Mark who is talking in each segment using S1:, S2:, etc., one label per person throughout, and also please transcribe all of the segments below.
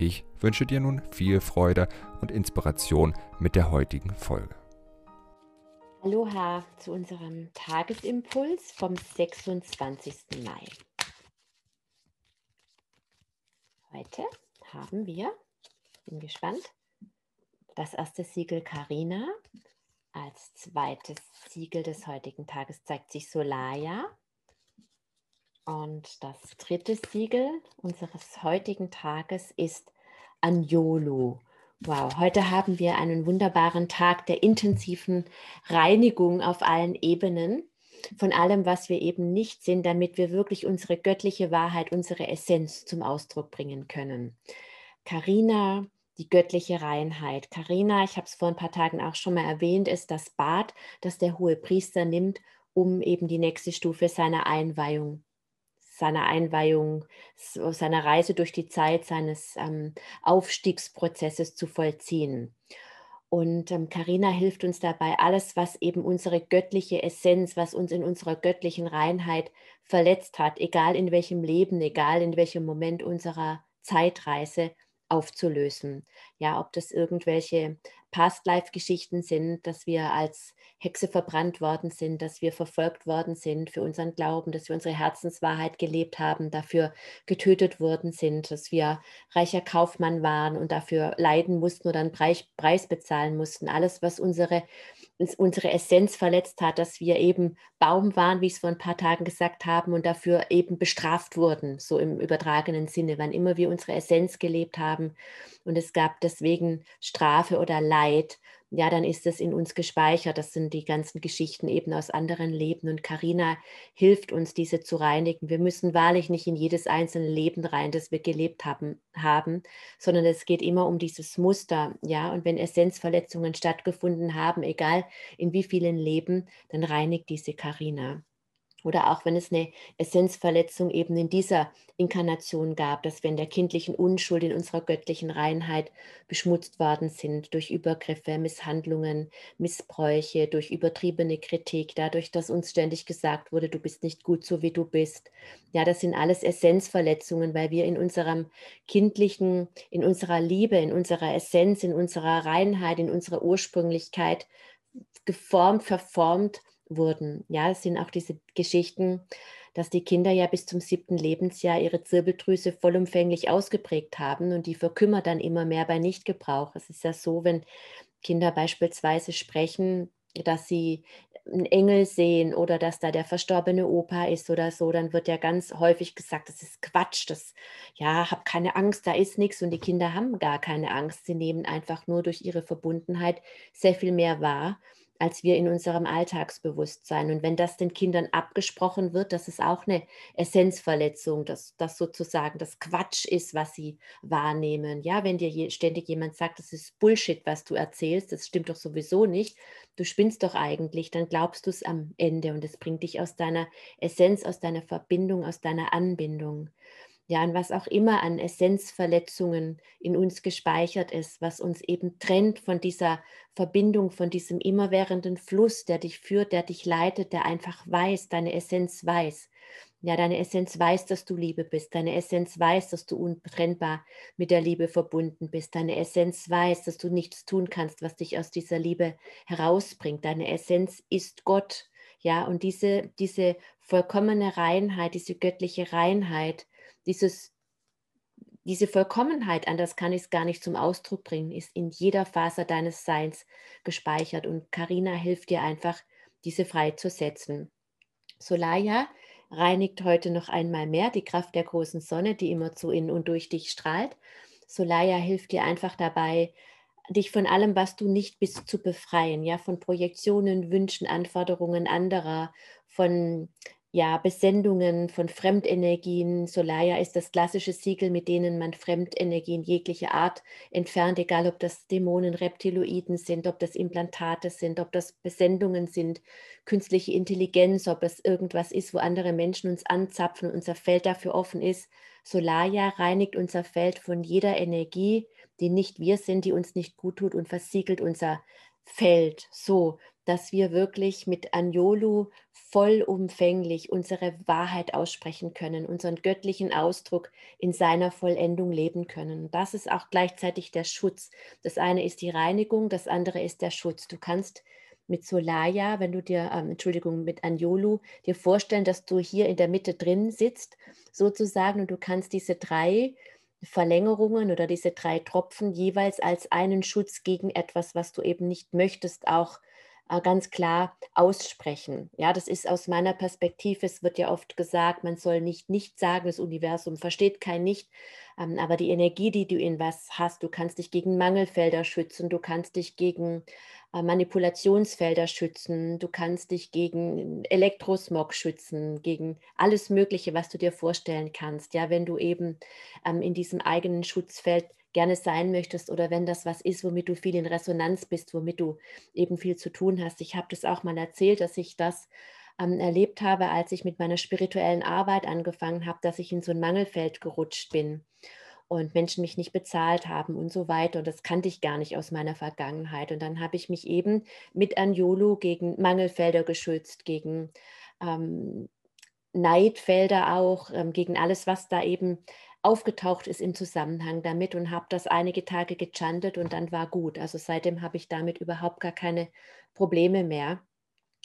S1: Ich wünsche dir nun viel Freude und Inspiration mit der heutigen Folge.
S2: Aloha zu unserem Tagesimpuls vom 26. Mai. Heute haben wir, bin gespannt, das erste Siegel Karina. Als zweites Siegel des heutigen Tages zeigt sich Solaya und das dritte Siegel unseres heutigen Tages ist Anjolo. Wow, heute haben wir einen wunderbaren Tag der intensiven Reinigung auf allen Ebenen von allem, was wir eben nicht sind, damit wir wirklich unsere göttliche Wahrheit, unsere Essenz zum Ausdruck bringen können. Karina, die göttliche Reinheit. Karina, ich habe es vor ein paar Tagen auch schon mal erwähnt, ist das Bad, das der hohe Priester nimmt, um eben die nächste Stufe seiner Einweihung seiner Einweihung, seiner Reise durch die Zeit, seines ähm, Aufstiegsprozesses zu vollziehen. Und Karina ähm, hilft uns dabei, alles, was eben unsere göttliche Essenz, was uns in unserer göttlichen Reinheit verletzt hat, egal in welchem Leben, egal in welchem Moment unserer Zeitreise, aufzulösen. Ja, ob das irgendwelche Past-Life-Geschichten sind, dass wir als Hexe verbrannt worden sind, dass wir verfolgt worden sind für unseren Glauben, dass wir unsere Herzenswahrheit gelebt haben, dafür getötet worden sind, dass wir reicher Kaufmann waren und dafür leiden mussten oder einen Preis, Preis bezahlen mussten. Alles, was unsere unsere Essenz verletzt hat, dass wir eben Baum waren, wie ich es vor ein paar Tagen gesagt haben, und dafür eben bestraft wurden, so im übertragenen Sinne, wann immer wir unsere Essenz gelebt haben. Und es gab deswegen Strafe oder Leid ja, dann ist es in uns gespeichert. Das sind die ganzen Geschichten eben aus anderen Leben. Und Karina hilft uns, diese zu reinigen. Wir müssen wahrlich nicht in jedes einzelne Leben rein, das wir gelebt haben, haben, sondern es geht immer um dieses Muster. Ja, und wenn Essenzverletzungen stattgefunden haben, egal in wie vielen Leben, dann reinigt diese Karina. Oder auch wenn es eine Essenzverletzung eben in dieser Inkarnation gab, dass wir in der kindlichen Unschuld, in unserer göttlichen Reinheit beschmutzt worden sind durch Übergriffe, Misshandlungen, Missbräuche, durch übertriebene Kritik, dadurch, dass uns ständig gesagt wurde, du bist nicht gut so, wie du bist. Ja, das sind alles Essenzverletzungen, weil wir in unserem kindlichen, in unserer Liebe, in unserer Essenz, in unserer Reinheit, in unserer Ursprünglichkeit geformt, verformt wurden. Ja, es sind auch diese Geschichten, dass die Kinder ja bis zum siebten Lebensjahr ihre Zirbeldrüse vollumfänglich ausgeprägt haben und die verkümmert dann immer mehr bei Nichtgebrauch. Es ist ja so, wenn Kinder beispielsweise sprechen, dass sie einen Engel sehen oder dass da der verstorbene Opa ist oder so, dann wird ja ganz häufig gesagt, das ist Quatsch, das, ja, hab keine Angst, da ist nichts und die Kinder haben gar keine Angst. Sie nehmen einfach nur durch ihre Verbundenheit sehr viel mehr wahr als wir in unserem Alltagsbewusstsein. Und wenn das den Kindern abgesprochen wird, das ist auch eine Essenzverletzung, dass das sozusagen das Quatsch ist, was sie wahrnehmen. Ja, wenn dir ständig jemand sagt, das ist Bullshit, was du erzählst, das stimmt doch sowieso nicht, du spinnst doch eigentlich, dann glaubst du es am Ende und es bringt dich aus deiner Essenz, aus deiner Verbindung, aus deiner Anbindung ja, und was auch immer an Essenzverletzungen in uns gespeichert ist, was uns eben trennt von dieser Verbindung, von diesem immerwährenden Fluss, der dich führt, der dich leitet, der einfach weiß, deine Essenz weiß. Ja, deine Essenz weiß, dass du Liebe bist. Deine Essenz weiß, dass du untrennbar mit der Liebe verbunden bist. Deine Essenz weiß, dass du nichts tun kannst, was dich aus dieser Liebe herausbringt. Deine Essenz ist Gott. Ja, und diese, diese vollkommene Reinheit, diese göttliche Reinheit, dieses, diese Vollkommenheit, anders kann ich es gar nicht zum Ausdruck bringen, ist in jeder Faser deines Seins gespeichert. Und Karina hilft dir einfach, diese freizusetzen. Solaya reinigt heute noch einmal mehr die Kraft der großen Sonne, die immer zu in und durch dich strahlt. Solaya hilft dir einfach dabei, dich von allem, was du nicht bist, zu befreien, ja, von Projektionen, Wünschen, Anforderungen anderer, von ja, Besendungen von Fremdenergien. Solaya ist das klassische Siegel, mit denen man Fremdenergien jeglicher Art entfernt, egal ob das Dämonen, Reptiloiden sind, ob das Implantate sind, ob das Besendungen sind, künstliche Intelligenz, ob es irgendwas ist, wo andere Menschen uns anzapfen und unser Feld dafür offen ist. Solaya reinigt unser Feld von jeder Energie, die nicht wir sind, die uns nicht gut tut und versiegelt unser Feld so, dass wir wirklich mit Anjolu vollumfänglich unsere Wahrheit aussprechen können, unseren göttlichen Ausdruck in seiner Vollendung leben können. Das ist auch gleichzeitig der Schutz. Das eine ist die Reinigung, das andere ist der Schutz. Du kannst mit Solaya, wenn du dir, ähm, Entschuldigung, mit Anjolu, dir vorstellen, dass du hier in der Mitte drin sitzt, sozusagen, und du kannst diese drei Verlängerungen oder diese drei Tropfen jeweils als einen Schutz gegen etwas, was du eben nicht möchtest, auch ganz klar aussprechen. Ja, das ist aus meiner Perspektive, es wird ja oft gesagt, man soll nicht nicht sagen, das Universum versteht kein Nicht, ähm, aber die Energie, die du in was hast, du kannst dich gegen Mangelfelder schützen, du kannst dich gegen äh, Manipulationsfelder schützen, du kannst dich gegen Elektrosmog schützen, gegen alles Mögliche, was du dir vorstellen kannst. Ja, wenn du eben ähm, in diesem eigenen Schutzfeld gerne sein möchtest oder wenn das was ist, womit du viel in Resonanz bist, womit du eben viel zu tun hast. Ich habe das auch mal erzählt, dass ich das ähm, erlebt habe, als ich mit meiner spirituellen Arbeit angefangen habe, dass ich in so ein Mangelfeld gerutscht bin und Menschen mich nicht bezahlt haben und so weiter. Und das kannte ich gar nicht aus meiner Vergangenheit. Und dann habe ich mich eben mit Anjolo gegen Mangelfelder geschützt, gegen ähm, Neidfelder auch, ähm, gegen alles, was da eben aufgetaucht ist im Zusammenhang damit und habe das einige Tage gechantet und dann war gut. Also seitdem habe ich damit überhaupt gar keine Probleme mehr.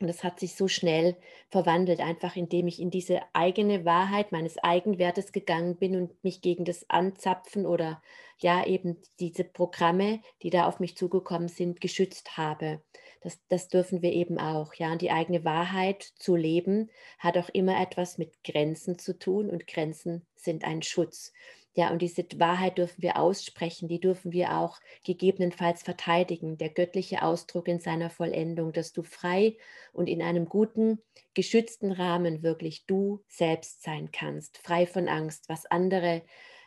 S2: Und es hat sich so schnell verwandelt, einfach indem ich in diese eigene Wahrheit meines Eigenwertes gegangen bin und mich gegen das Anzapfen oder ja eben diese Programme, die da auf mich zugekommen sind, geschützt habe. Das, das dürfen wir eben auch. Ja, und die eigene Wahrheit zu leben hat auch immer etwas mit Grenzen zu tun und Grenzen sind ein Schutz. Ja, und diese Wahrheit dürfen wir aussprechen, die dürfen wir auch gegebenenfalls verteidigen. Der göttliche Ausdruck in seiner Vollendung, dass du frei und in einem guten, geschützten Rahmen wirklich du selbst sein kannst, frei von Angst, was andere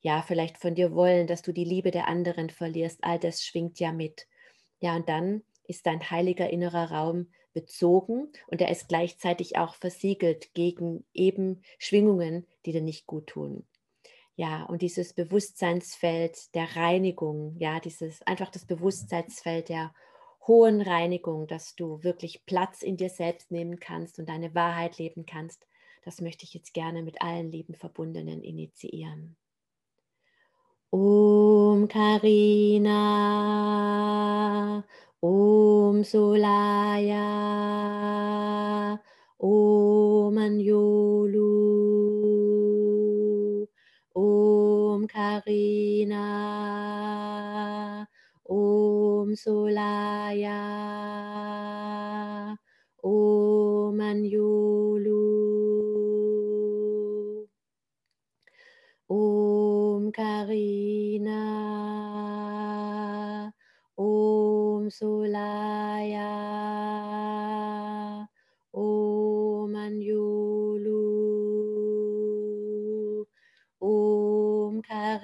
S2: ja vielleicht von dir wollen, dass du die Liebe der anderen verlierst. All das schwingt ja mit. Ja, und dann ist dein heiliger innerer Raum bezogen und er ist gleichzeitig auch versiegelt gegen eben Schwingungen, die dir nicht gut tun. Ja, und dieses Bewusstseinsfeld der Reinigung, ja, dieses einfach das Bewusstseinsfeld der hohen Reinigung, dass du wirklich Platz in dir selbst nehmen kannst und deine Wahrheit leben kannst, das möchte ich jetzt gerne mit allen lieben Verbundenen initiieren. Om Karina, Om Solaya, Om Anjolu. Karina, Om Solaya, Om Anjulu, Om Karina, Om Solaya.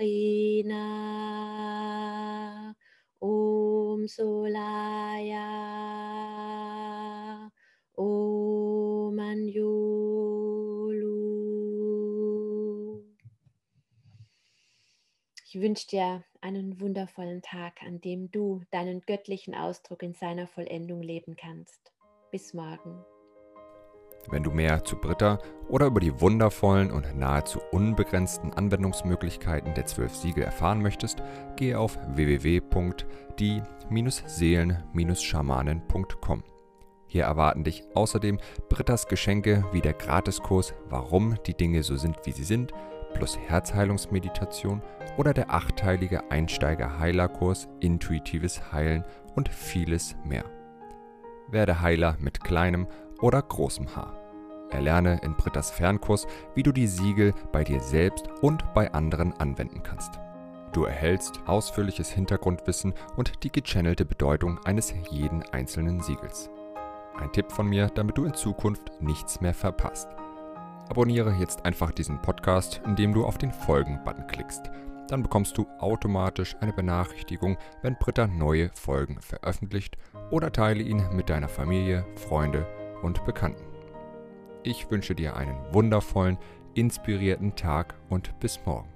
S2: Karina, Om Solaya, Om Anjulu. Ich wünsche dir einen wundervollen Tag, an dem du deinen göttlichen Ausdruck in seiner Vollendung leben kannst. Bis morgen.
S1: Wenn du mehr zu Britta oder über die wundervollen und nahezu unbegrenzten Anwendungsmöglichkeiten der zwölf Siegel erfahren möchtest, gehe auf www.die-seelen-schamanen.com. Hier erwarten dich außerdem Brittas Geschenke wie der Gratiskurs Warum die Dinge so sind, wie sie sind, plus Herzheilungsmeditation oder der achteilige Einsteiger-Heilerkurs Intuitives Heilen und vieles mehr. Werde Heiler mit kleinem oder großem H. Erlerne in Britta's Fernkurs, wie du die Siegel bei dir selbst und bei anderen anwenden kannst. Du erhältst ausführliches Hintergrundwissen und die gechannelte Bedeutung eines jeden einzelnen Siegels. Ein Tipp von mir, damit du in Zukunft nichts mehr verpasst. Abonniere jetzt einfach diesen Podcast, indem du auf den Folgen-Button klickst. Dann bekommst du automatisch eine Benachrichtigung, wenn Britta neue Folgen veröffentlicht oder teile ihn mit deiner Familie, Freunde und Bekannten. Ich wünsche dir einen wundervollen, inspirierten Tag und bis morgen.